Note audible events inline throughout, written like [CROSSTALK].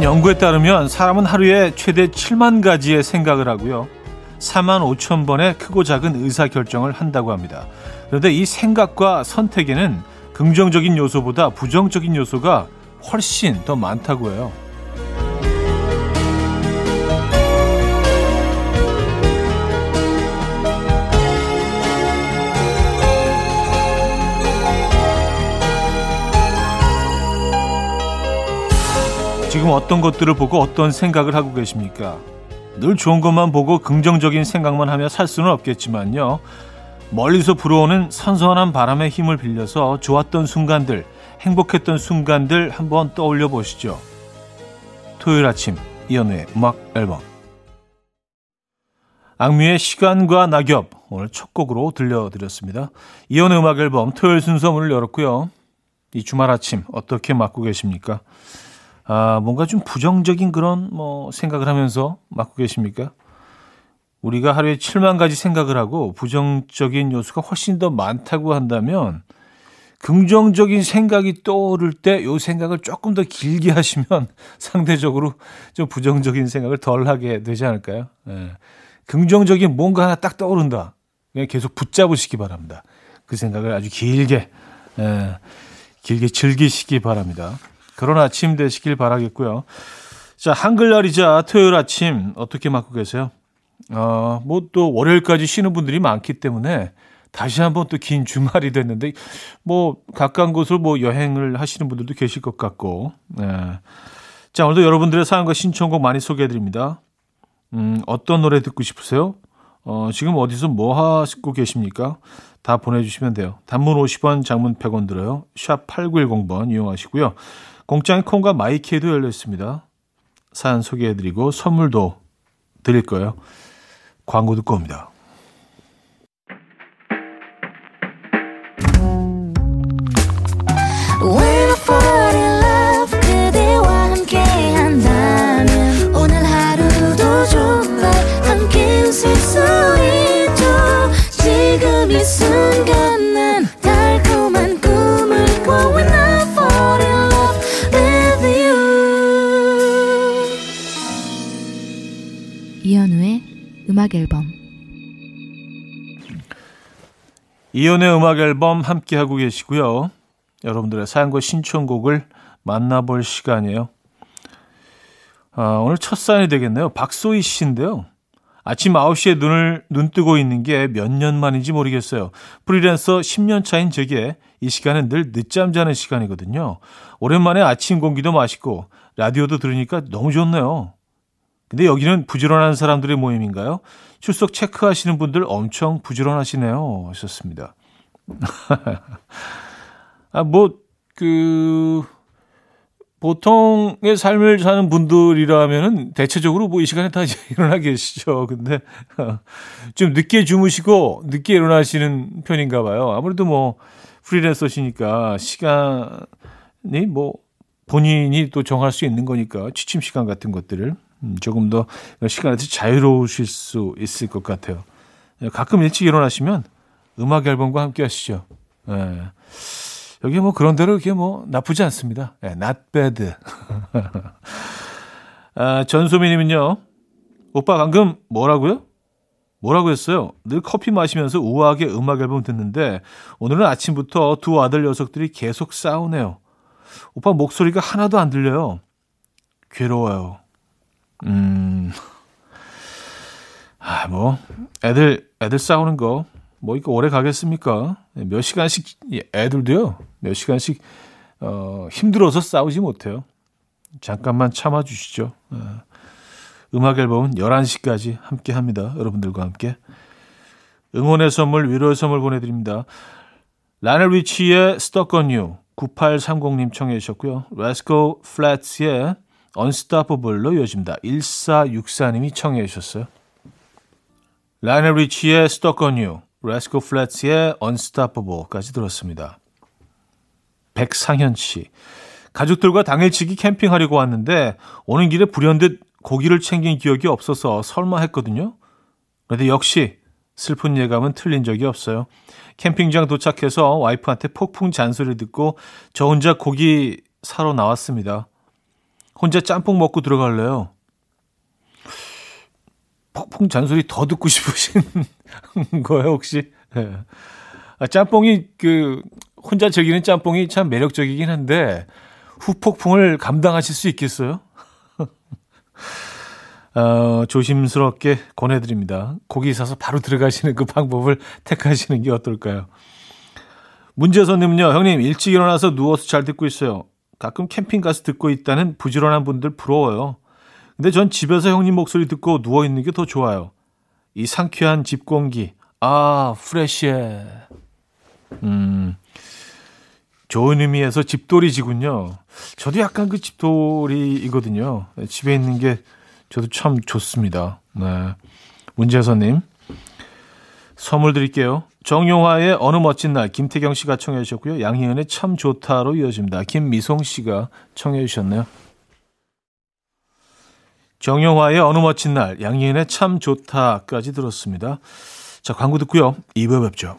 한 연구에 따르면 사람은 하루에 최대 7만 가지의 생각을 하고요. 4만 5천 번의 크고 작은 의사결정을 한다고 합니다. 그런데 이 생각과 선택에는 긍정적인 요소보다 부정적인 요소가 훨씬 더 많다고 해요. 지금 어떤 것들을 보고 어떤 생각을 하고 계십니까? 늘 좋은 것만 보고 긍정적인 생각만 하며 살 수는 없겠지만요. 멀리서 불어오는 선선한 바람의 힘을 빌려서 좋았던 순간들, 행복했던 순간들 한번 떠올려 보시죠. 토요일 아침 이연우의 음악 앨범 악뮤의 시간과 낙엽 오늘 첫 곡으로 들려드렸습니다. 이연우의 음악 앨범 토요일 순서 문을 열었고요. 이 주말 아침 어떻게 맞고 계십니까? 아, 뭔가 좀 부정적인 그런 뭐 생각을 하면서 맡고 계십니까? 우리가 하루에 7만 가지 생각을 하고 부정적인 요소가 훨씬 더 많다고 한다면 긍정적인 생각이 떠오를 때 요 생각을 조금 더 길게 [LAUGHS] 하시면 상대적으로 좀 부정적인 생각을 덜 하게 되지 않을까요? 예. 긍정적인 뭔가 하나 딱 떠오른다. 그냥 계속 붙잡으시기 바랍니다. 그 생각을 아주 길게, 예, 길게 즐기시기 바랍니다. 그런 아침 되시길 바라겠고요. 자, 한글날이자 토요일 아침 어떻게 맞고 계세요? 어, 뭐 또 월요일까지 쉬는 분들이 많기 때문에 다시 한번 또 긴 주말이 됐는데 뭐 가까운 곳으로 뭐 여행을 하시는 분들도 계실 것 같고. 네. 자, 오늘도 여러분들의 사연과 신청곡 많이 소개해 드립니다. 음, 어떤 노래 듣고 싶으세요? 어, 지금 어디서 뭐 하시고 계십니까? 다 보내주시면 돼요. 단문 50원, 장문 100원 들어요. 샵 8910번 이용하시고요. 공장의 콩과 마이키에도 열려 있습니다. 사연 소개해드리고 선물도 드릴 거예요. 광고 듣고 옵니다. 음악 앨범 이연의 음악 앨범 함께 하고 계시고요. 여러분들의 사연과 신청곡을 만나볼 시간이에요. 아, 오늘 첫 사연이 되겠네요. 박소희 씨인데요. 아침 9시에 눈을 눈 뜨고 있는 게 몇 년 만인지 모르겠어요. 프리랜서 10년 차인 제게 이 시간은 늘 늦잠 자는 시간이거든요. 오랜만에 아침 공기도 맛있고 라디오도 들으니까 너무 좋네요. 근데 여기는 부지런한 사람들의 모임인가요? 출석 체크하시는 분들 엄청 부지런하시네요. 하셨습니다. [LAUGHS] 아, 뭐, 그, 보통의 삶을 사는 분들이라면은 대체적으로 뭐 이 시간에 다 [LAUGHS] 일어나 계시죠. 근데 [LAUGHS] 좀 늦게 주무시고 늦게 일어나시는 편인가 봐요. 아무래도 뭐 프리랜서시니까 시간이 뭐 본인이 또 정할 수 있는 거니까 취침 시간 같은 것들을 음, 조금 더 시간에서 자유로우실 수 있을 것 같아요. 예, 가끔 일찍 일어나시면 음악 앨범과 함께 하시죠. 예. 여기 뭐 그런 대로 이게 뭐 나쁘지 않습니다. 예, not bad. [LAUGHS] 아, 전소민님은요. 오빠 방금 뭐라고요? 뭐라고 했어요? 늘 커피 마시면서 우아하게 음악 앨범 듣는데 오늘은 아침부터 두 아들 녀석들이 계속 싸우네요. 오빠 목소리가 하나도 안 들려요. 괴로워요. 음, 아, 뭐, 애들, 애들 싸우는 거, 뭐, 이거 오래 가겠습니까? 몇 시간씩, 애들도요, 몇 시간씩, 어, 힘들어서 싸우지 못해요. 잠깐만 참아주시죠. 어, 음악 앨범은 11시까지 함께 합니다. 여러분들과 함께. 응원의 선물, 위로의 선물 보내드립니다. 라넬 Stuck on You 9830님 청해 주셨고요. Rascal Flatts의 Unstoppable로 이어집니다. 1464님이 청해 주셨어요. 리치의 Stuck on You, Rascal Flatts의 Unstoppable까지 들었습니다. 백상현 씨. 가족들과 당일치기 캠핑하려고 왔는데 오는 길에 불현듯 고기를 챙긴 기억이 없어서 설마 했거든요. 그런데 역시 슬픈 예감은 틀린 적이 없어요. 캠핑장 도착해서 와이프한테 폭풍 잔소리 듣고 저 혼자 고기 사러 나왔습니다. 혼자 짬뽕 먹고 들어갈래요. 펑펑 잔소리 더 듣고 싶으신 [LAUGHS] 거예요, 혹시? 네. 아, 짬뽕이 그 혼자 즐기는 짬뽕이 참 매력적이긴 한데 후폭풍을 감당하실 수 있겠어요? [LAUGHS] 어, 조심스럽게 권해드립니다. 고기 사서 바로 들어가시는 그 방법을 택하시는 게 어떨까요? 문재선님은요, 형님, 일찍 일어나서 누워서 잘 듣고 있어요. 가끔 캠핑 가서 듣고 있다는 부지런한 분들 부러워요. 근데 전 집에서 형님 목소리 듣고 누워있는 게 더 좋아요. 이 상쾌한 집 공기. 아, 프레쉬해. 음, 좋은 의미에서 집돌이지군요. 저도 약간 그 집돌이이거든요. 집에 있는 게 저도 참 좋습니다. 네. 문재선님. 선물 드릴게요. 정용화의 어느 멋진 날 김태경 씨가 청해 주셨고요. 양희은의 참 좋다로 이어집니다. 김미송 씨가 청해 주셨네요. 정용화의 어느 멋진 날 양희은의 참 좋다까지 들었습니다. 자 광고 듣고요. 2부에 뵙죠.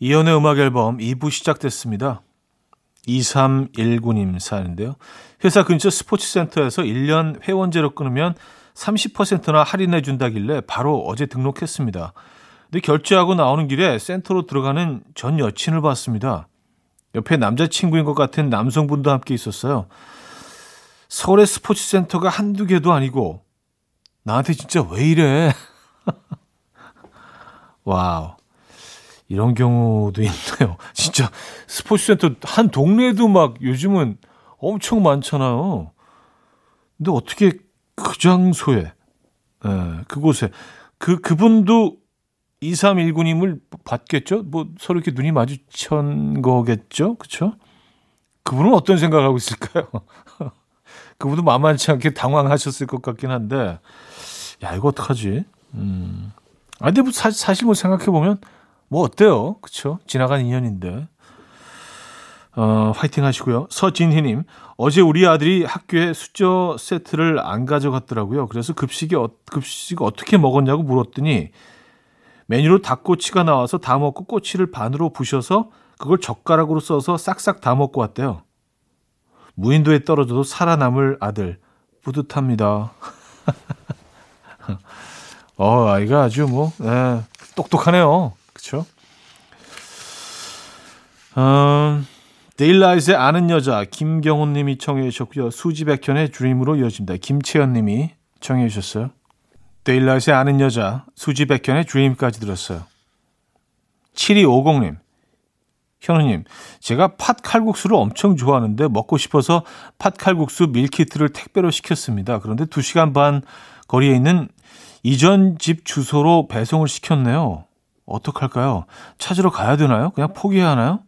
이현우의 음악 앨범 2부 시작됐습니다. 2319님 사연인데요. 회사 근처 스포츠센터에서 1년 회원제로 끊으면 30%나 할인해 준다길래 바로 어제 등록했습니다. 근데 결제하고 나오는 길에 센터로 들어가는 전 여친을 봤습니다. 옆에 남자친구인 것 같은 남성분도 함께 있었어요. 서울의 스포츠센터가 한두 개도 아니고 나한테 진짜 왜 이래? [LAUGHS] 와우. 이런 경우도 있네요. [LAUGHS] 진짜 스포츠센터 한 동네에도 막 요즘은 엄청 많잖아요. 근데 어떻게 그 장소에, 예, 그곳에, 그, 그분도 2319님을 봤겠죠? 뭐 서로 이렇게 눈이 마주친 거겠죠? 그쵸? 그분은 어떤 생각하고 있을까요? [LAUGHS] 그분도 만만치 않게 당황하셨을 것 같긴 한데, 야, 이거 어떡하지? 음. 아, 근데 뭐 사, 사실 뭐 생각해보면 뭐 어때요? 그쵸? 지나간 인연인데. 어, 화이팅 하시고요. 서진희님, 어제 우리 아들이 학교에 수저 세트를 안 가져갔더라고요. 그래서 급식이, 어, 급식 어떻게 먹었냐고 물었더니 메뉴로 닭꼬치가 나와서 다 먹고 꼬치를 반으로 부셔서 그걸 젓가락으로 써서 싹싹 다 먹고 왔대요. 무인도에 떨어져도 살아남을 아들. 뿌듯합니다. [LAUGHS] 어, 아이가 아주 뭐, 예, 똑똑하네요. 그쵸? 음, 데일라이트의 아는 여자, 김경훈 님이 청해 주셨고요. 수지 백현의 Dream으로 이어집니다. 김채연 님이 청해 주셨어요. 데일라이트의 아는 여자, 수지 백현의 Dream까지 들었어요. 7250님, 현우님, 제가 팥 칼국수를 엄청 좋아하는데 먹고 싶어서 팥 칼국수 밀키트를 택배로 시켰습니다. 그런데 2시간 반 거리에 있는 이전 집 주소로 배송을 시켰네요. 어떡할까요? 찾으러 가야 되나요? 그냥 포기해야 하나요?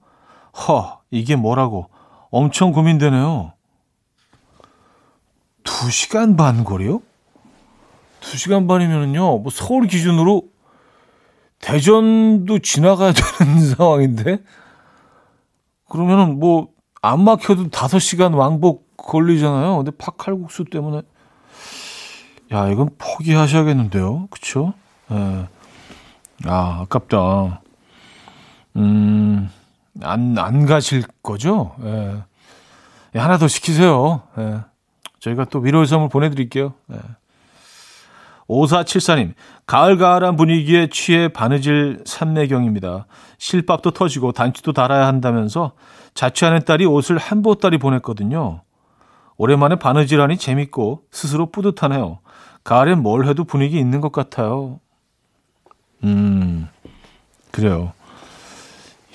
허, 이게 뭐라고. 엄청 고민되네요. 2시간 반 거리요? 2시간 반이면은요, 뭐 서울 기준으로 대전도 지나가야 되는 [LAUGHS] 상황인데? 그러면은 뭐, 안 막혀도 5시간 왕복 걸리잖아요. 근데 팥칼국수 때문에 야, 이건 포기하셔야겠는데요. 그쵸? 예. 아, 아깝다. 음, 안, 안 가실 거죠? 예. 예, 하나 더 시키세요. 예. 저희가 또 위로의 선물 보내드릴게요. 예. 5474님, 가을가을한 분위기에 취해 바느질 삼매경입니다. 실밥도 터지고 단추도 달아야 한다면서 자취하는 딸이 옷을 한 보따리 보냈거든요. 오랜만에 바느질하니 재밌고 스스로 뿌듯하네요. 가을엔 뭘 해도 분위기 있는 것 같아요. 음, 그래요.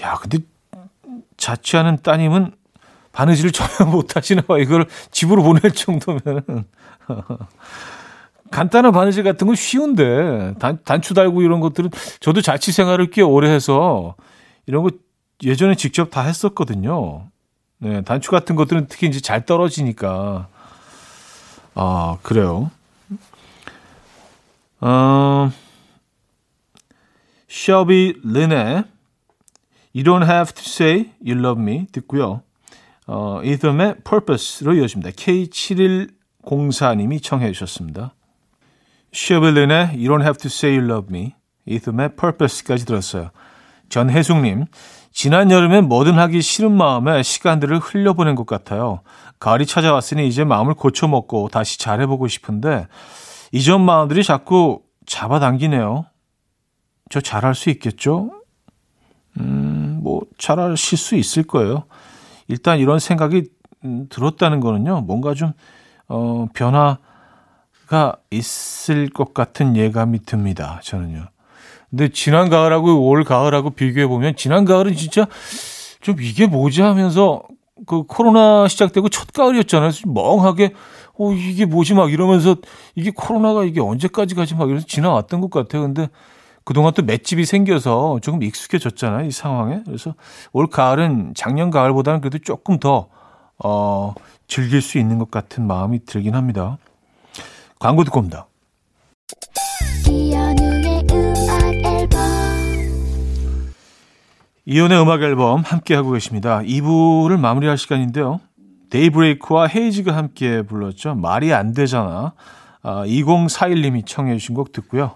야, 근데 자취하는 따님은 바느질을 전혀 [LAUGHS] 못하시나 봐. 이걸 집으로 보낼 정도면. [LAUGHS] 간단한 바느질 같은 건 쉬운데, 단, 단추 달고 이런 것들은 저도 자취 생활을 꽤 오래 해서 이런 거 예전에 직접 다 했었거든요. 네, 단추 같은 것들은 특히 이제 잘 떨어지니까 아, 그래요. 어, 셔비 린의 You don't have to say you love me 듣고요. 어, 이듬의 purpose로 이어집니다. K7104님이 청해 주셨습니다. 셔비 린의 You don't have to say you love me 이듬의 purpose까지 들었어요. 전혜숙님, 지난 여름에 뭐든 하기 싫은 마음에 시간들을 흘려보낸 것 같아요. 가을이 찾아왔으니 이제 마음을 고쳐먹고 다시 잘해보고 싶은데 이전 마음들이 자꾸 잡아당기네요. 저 잘할 수 있겠죠? 음, 뭐 잘하실 수 있을 거예요. 일단 이런 생각이 음, 들었다는 거는요. 뭔가 좀 어, 변화가 있을 것 같은 예감이 듭니다. 저는요. 근데 지난 가을하고 올 가을하고 비교해 보면 지난 가을은 진짜 좀 이게 뭐지 하면서 그 코로나 시작되고 첫 가을이었잖아요. 멍하게 어 이게 뭐지 막 이러면서 이게 코로나가 이게 언제까지 가지 막 이러면서 지나왔던 것 같아요. 근데 그동안 또 맷집이 생겨서 조금 익숙해졌잖아요. 이 상황에. 그래서 올 가을은 작년 가을보다는 그래도 조금 더 어, 즐길 수 있는 것 같은 마음이 들긴 합니다. 광고 듣고 옵니다. 이연의 음악 앨범 함께하고 계십니다. 2부를 마무리할 시간인데요. 데이브레이크와 헤이즈가 함께 불렀죠. 말이 안 되잖아. 아, 2041님이 청해 주신 곡 듣고요.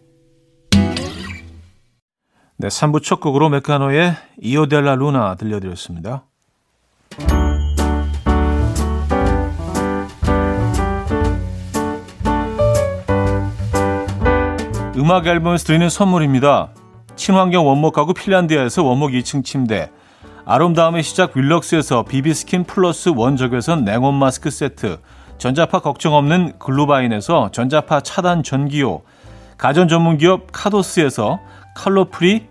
네, 3부 첫 곡으로 메카노의 이오델라 루나 들려드렸습니다. 음악 앨범에서 드리는 선물입니다. 친환경 원목 가구 핀란드에서 원목 2층 침대 아름다움의 시작 윌럭스에서 비비스킨 플러스 원적외선 냉온 마스크 세트 전자파 걱정 없는 글루바인에서 전자파 차단 전기요 가전 전문기업 카도스에서 칼로프리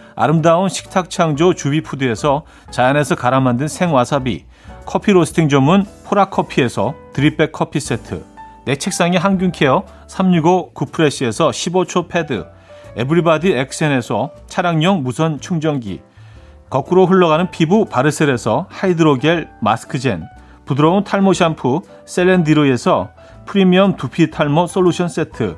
아름다운 식탁 창조 주비푸드에서 자연에서 갈아 만든 생와사비, 커피 로스팅 전문 포라커피에서 드립백 커피 세트, 내 책상의 항균care 365 구프레시에서 15초 패드 에브리바디 엑센에서 차량용 무선 충전기 거꾸로 흘러가는 피부 바르셀에서 하이드로겔 마스크젠 부드러운 탈모 샴푸 셀렌디로에서 프리미엄 두피 탈모 솔루션 세트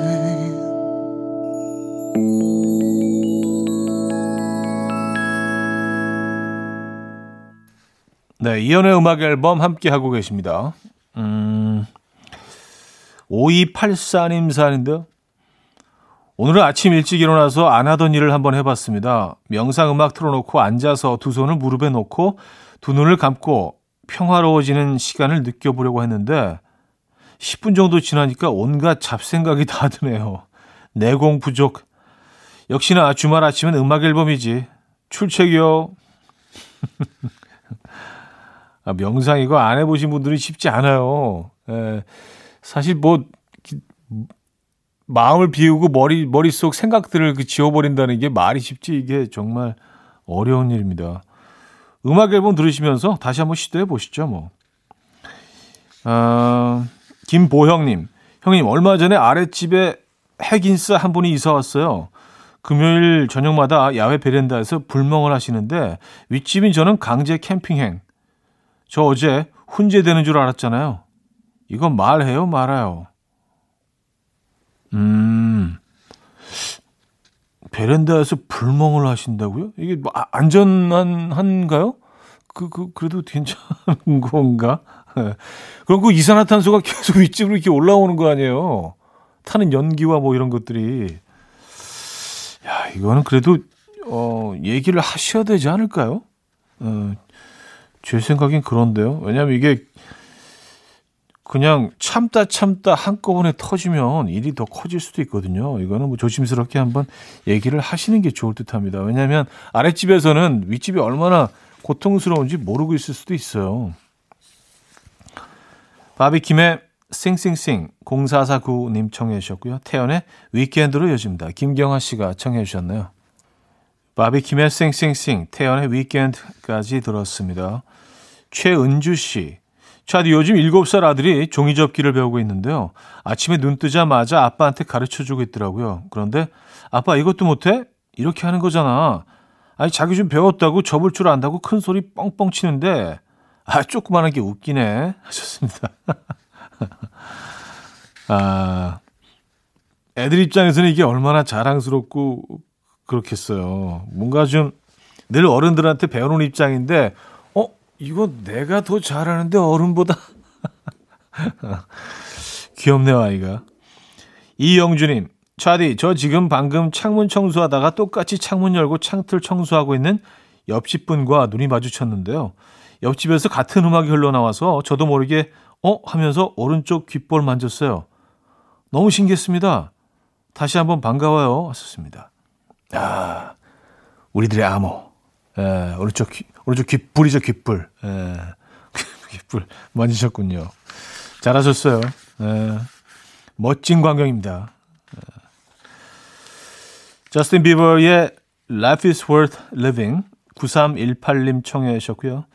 네, 이연의 음악 앨범 함께 하고 계십니다. 음, 5284님 사인데요. 오늘은 아침 일찍 일어나서 안 하던 일을 한번 해봤습니다. 명상 음악 틀어놓고 앉아서 두 손을 무릎에 놓고 두 눈을 감고 평화로워지는 시간을 느껴보려고 했는데 10분 정도 지나니까 온갖 잡생각이 다 드네요. 내공 부족. 역시나 주말 아침은 음악 앨범이지. 출첵이요. [LAUGHS] 아, 명상 이거 안 해보신 분들은 쉽지 않아요. 예, 사실 뭐 마음을 비우고 머리 머릿속 생각들을 그 지워버린다는 게 말이 쉽지 이게 정말 어려운 일입니다. 음악 앨범 들으시면서 다시 한번 시도해 보시죠, 뭐. 아, 김보형님, 형님 얼마 전에 아랫집에 핵인싸 한 분이 이사 왔어요. 금요일 저녁마다 야외 베란다에서 불멍을 하시는데 윗집인 저는 강제 캠핑행. 저 어제 훈제되는 줄 알았잖아요. 이건 말해요, 말아요. 음, 베란다에서 불멍을 하신다고요? 이게 뭐 아, 안전한 한가요? 그, 그, 그래도 괜찮은 [LAUGHS] 건가? 네. 그럼 그 이산화탄소가 계속 윗집으로 이렇게 올라오는 거 아니에요? 타는 연기와 뭐 이런 것들이. 야, 이거는 그래도, 어, 얘기를 하셔야 되지 않을까요? 어, 제 생각엔 그런데요. 왜냐하면 이게 그냥 참다 참다 한꺼번에 터지면 일이 더 커질 수도 있거든요. 이거는 뭐 조심스럽게 한번 얘기를 하시는 게 좋을 듯 합니다. 왜냐하면 아랫집에서는 윗집이 얼마나 고통스러운지 모르고 있을 수도 있어요. 바비킴의 싱싱싱 0449님 청해 주셨고요. 태연의 위켄드로 이어집니다. 김경아 씨가 청해 주셨네요. 바비킴의 싱싱싱 태연의 위켄드까지 들었습니다. 최은주 씨. 차디 요즘 7살 아들이 종이접기를 배우고 있는데요. 아침에 눈 뜨자마자 아빠한테 가르쳐 주고 있더라고요. 그런데 아빠 이것도 못해? 이렇게 하는 거잖아. 아니 자기 좀 배웠다고 접을 줄 안다고 큰 소리 뻥뻥 치는데 아 조그마한 게 웃기네 [LAUGHS] 하셨습니다. [LAUGHS] 아 애들 입장에서는 이게 얼마나 자랑스럽고 그렇겠어요. 뭔가 좀 늘 어른들한테 배우는 입장인데 이거 내가 더 잘하는데 어른보다. [LAUGHS] 귀엽네요 아이가. 이영주님 차디 저 지금 방금 창문 청소하다가 똑같이 창문 열고 창틀 청소하고 있는 옆집 분과 눈이 마주쳤는데요. 옆집에서 같은 음악이 흘러나와서 저도 모르게 어? 하면서 오른쪽 귓볼 만졌어요. 너무 신기했습니다. 다시 한번 반가워요. 하셨습니다. 아 우리들의 암호. 에, 오른쪽 귀, 오른쪽 귓불이죠, 귓불. 예. [LAUGHS] 귓불 만지셨군요. 잘하셨어요. 예. 멋진 광경입니다. 예. 저스틴 비버의 Life is Worth Living 9318님 청해 주셨고요.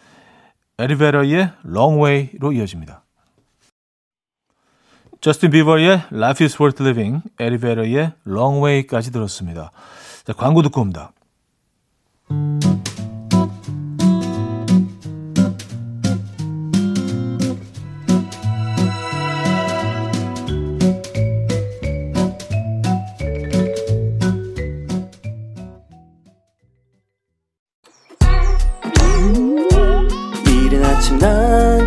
에리베러의 Long Way로 이어집니다. 저스틴 비버의 Life is Worth Living, 에리베러의 Long Way까지 들었습니다. 자, 광고 듣고 옵니다.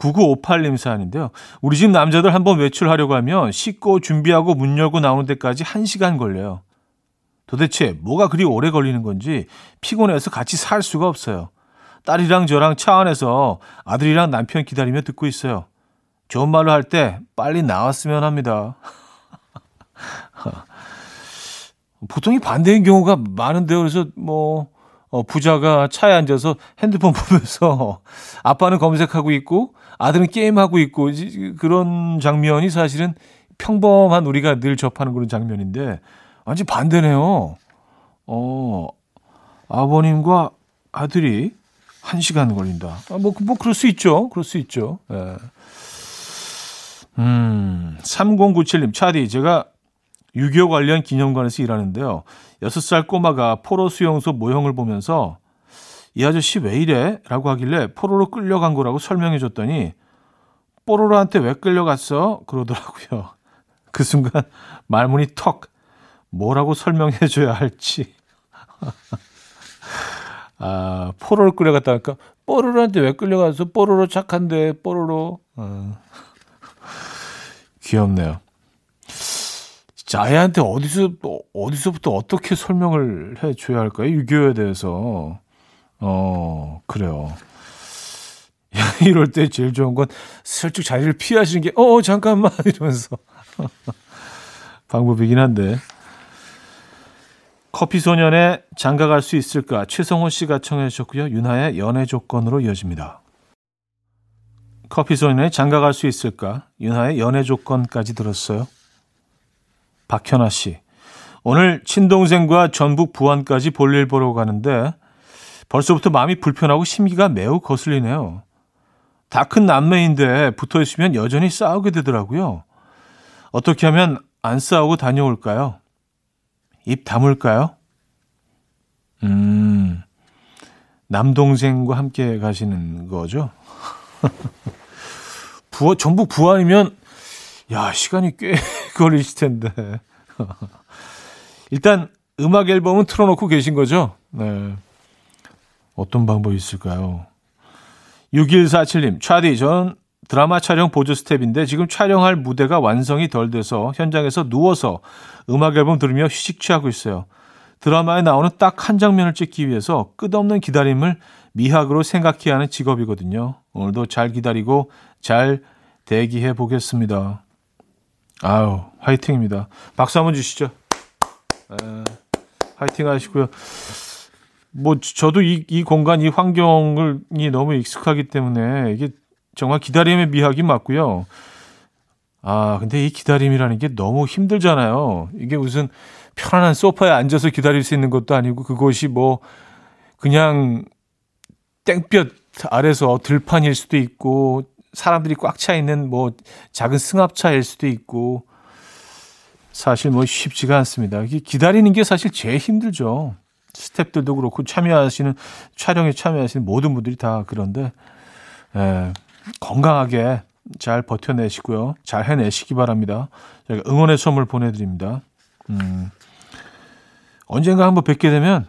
9958님 사연인데요. 우리 집 남자들 한번 외출하려고 하면 씻고 준비하고 문 열고 나오는 데까지 1시간 걸려요. 도대체 뭐가 그리 오래 걸리는 건지 피곤해서 같이 살 수가 없어요. 딸이랑 저랑 차 안에서 아들이랑 남편 기다리며 듣고 있어요. 좋은 말로 할 때 빨리 나왔으면 합니다. [LAUGHS] 보통이 반대인 경우가 많은데요. 그래서 뭐 어, 부자가 차에 앉아서 핸드폰 보면서 [LAUGHS] 아빠는 검색하고 있고 아들은 게임하고 있고 그런 장면이 사실은 평범한 우리가 늘 접하는 그런 장면인데 완전 반대네요. 어, 아버님과 아들이 한 시간 걸린다. 아, 뭐, 뭐, 그럴 수 있죠. 그럴 수 있죠. 예. 음, 3097님, 차디, 제가 유교 관련 기념관에서 일하는데요. 6살 꼬마가 포로 수용소 모형을 보면서 이 아저씨 왜 이래? 라고 하길래 포로로 끌려간 거라고 설명해 줬더니 뽀로로한테 왜 끌려갔어? 그러더라고요. [LAUGHS] 그 순간 말문이 턱 뭐라고 설명해 줘야 할지 [LAUGHS] 아, 포로로 끌려갔다 할까? 뽀로로한테 왜 끌려가서 뽀로로 착한데, 뽀로로. 어. [LAUGHS] 귀엽네요. 아이한테 어디서, 어디서부터 어떻게 설명을 해 줘야 할까요? 유교에 대해서. 어, 그래요. [LAUGHS] 이럴 때 제일 좋은 건 슬쩍 자리를 피하시는 게, 어, 잠깐만, [LAUGHS] 이러면서. [LAUGHS] 방법이긴 한데. 커피 소년의 장가 갈 수 있을까? 최성호 씨가 청해 주셨고요. 윤하의 연애 조건으로 이어집니다. 커피 소년의 장가 갈 수 있을까? 윤하의 연애 조건까지 들었어요. 박현아 씨. 오늘 친동생과 전북 부안까지 볼일 보러 가는데 벌써부터 마음이 불편하고 심기가 매우 거슬리네요. 다 큰 남매인데 붙어 있으면 여전히 싸우게 되더라고요. 어떻게 하면 안 싸우고 다녀올까요? 입 다물까요? 음, 남동생과 함께 가시는 거죠? [LAUGHS] 부어, 전북 부안이면, 야, 시간이 꽤 [LAUGHS] 걸리실 텐데. [LAUGHS] 일단, 음악 앨범은 틀어놓고 계신 거죠? 네. 어떤 방법이 있을까요? 6147님, 차디, 전 드라마 촬영 보조 스텝인데 지금 촬영할 무대가 완성이 덜 돼서 현장에서 누워서 음악 앨범 들으며 휴식 취하고 있어요. 드라마에 나오는 딱 한 장면을 찍기 위해서 끝없는 기다림을 미학으로 생각해야 하는 직업이거든요. 오늘도 잘 기다리고 잘 대기해 보겠습니다. 아유, 화이팅입니다. 박수 한번 주시죠. 에, 화이팅 하시고요. 뭐 저도 이, 이 공간, 이 환경이 너무 익숙하기 때문에 이게 정말 기다림의 미학이 맞고요. 아, 근데 이 기다림이라는 게 너무 힘들잖아요. 이게 무슨 편안한 소파에 앉아서 기다릴 수 있는 것도 아니고 그것이 뭐 그냥 땡볕 아래서 들판일 수도 있고 사람들이 꽉 차 있는 뭐 작은 승합차일 수도 있고 사실 뭐 쉽지가 않습니다. 이게 기다리는 게 사실 제일 힘들죠. 스탭들도 그렇고 참여하시는 촬영에 참여하시는 모든 분들이 다 그런데 에, 건강하게 잘 버텨내시고요. 잘 해내시기 바랍니다. 제가 응원의 선물 보내드립니다. 음, 언젠가 한번 뵙게 되면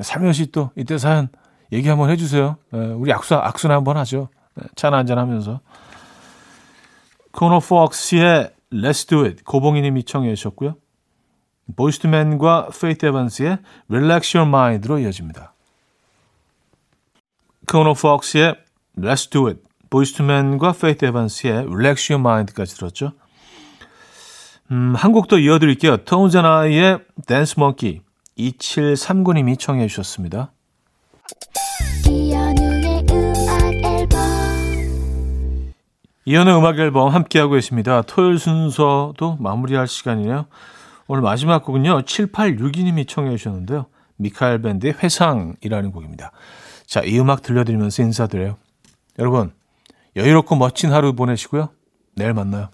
살며시 또 이때 사연 얘기 한번 해주세요. 에, 우리 악수, 악수나 한번 하죠. 차나 한잔 하면서. 코너 폭스의 Let's Do It 고봉이님이 청해 주셨고요. 보이스투맨과 페이스 에반스의 Relax Your Mind로 이어집니다. 코너 폭스의 Let's Do It 보이스투맨과 페이스 에반스의 Relax Your Mind까지 들었죠. 음, 한 곡 더 이어드릴게요. 아이의 Dance Monkey 2739님이 청해 주셨습니다. 이현우의 음악 앨범 함께하고 계십니다. 토요일 순서도 마무리할 시간이네요. 오늘 마지막 곡은요. 7862님이 청해 주셨는데요. 미카엘 밴드의 회상이라는 곡입니다. 자, 이 음악 들려드리면서 인사드려요. 여러분, 여유롭고 멋진 하루 보내시고요. 내일 만나요.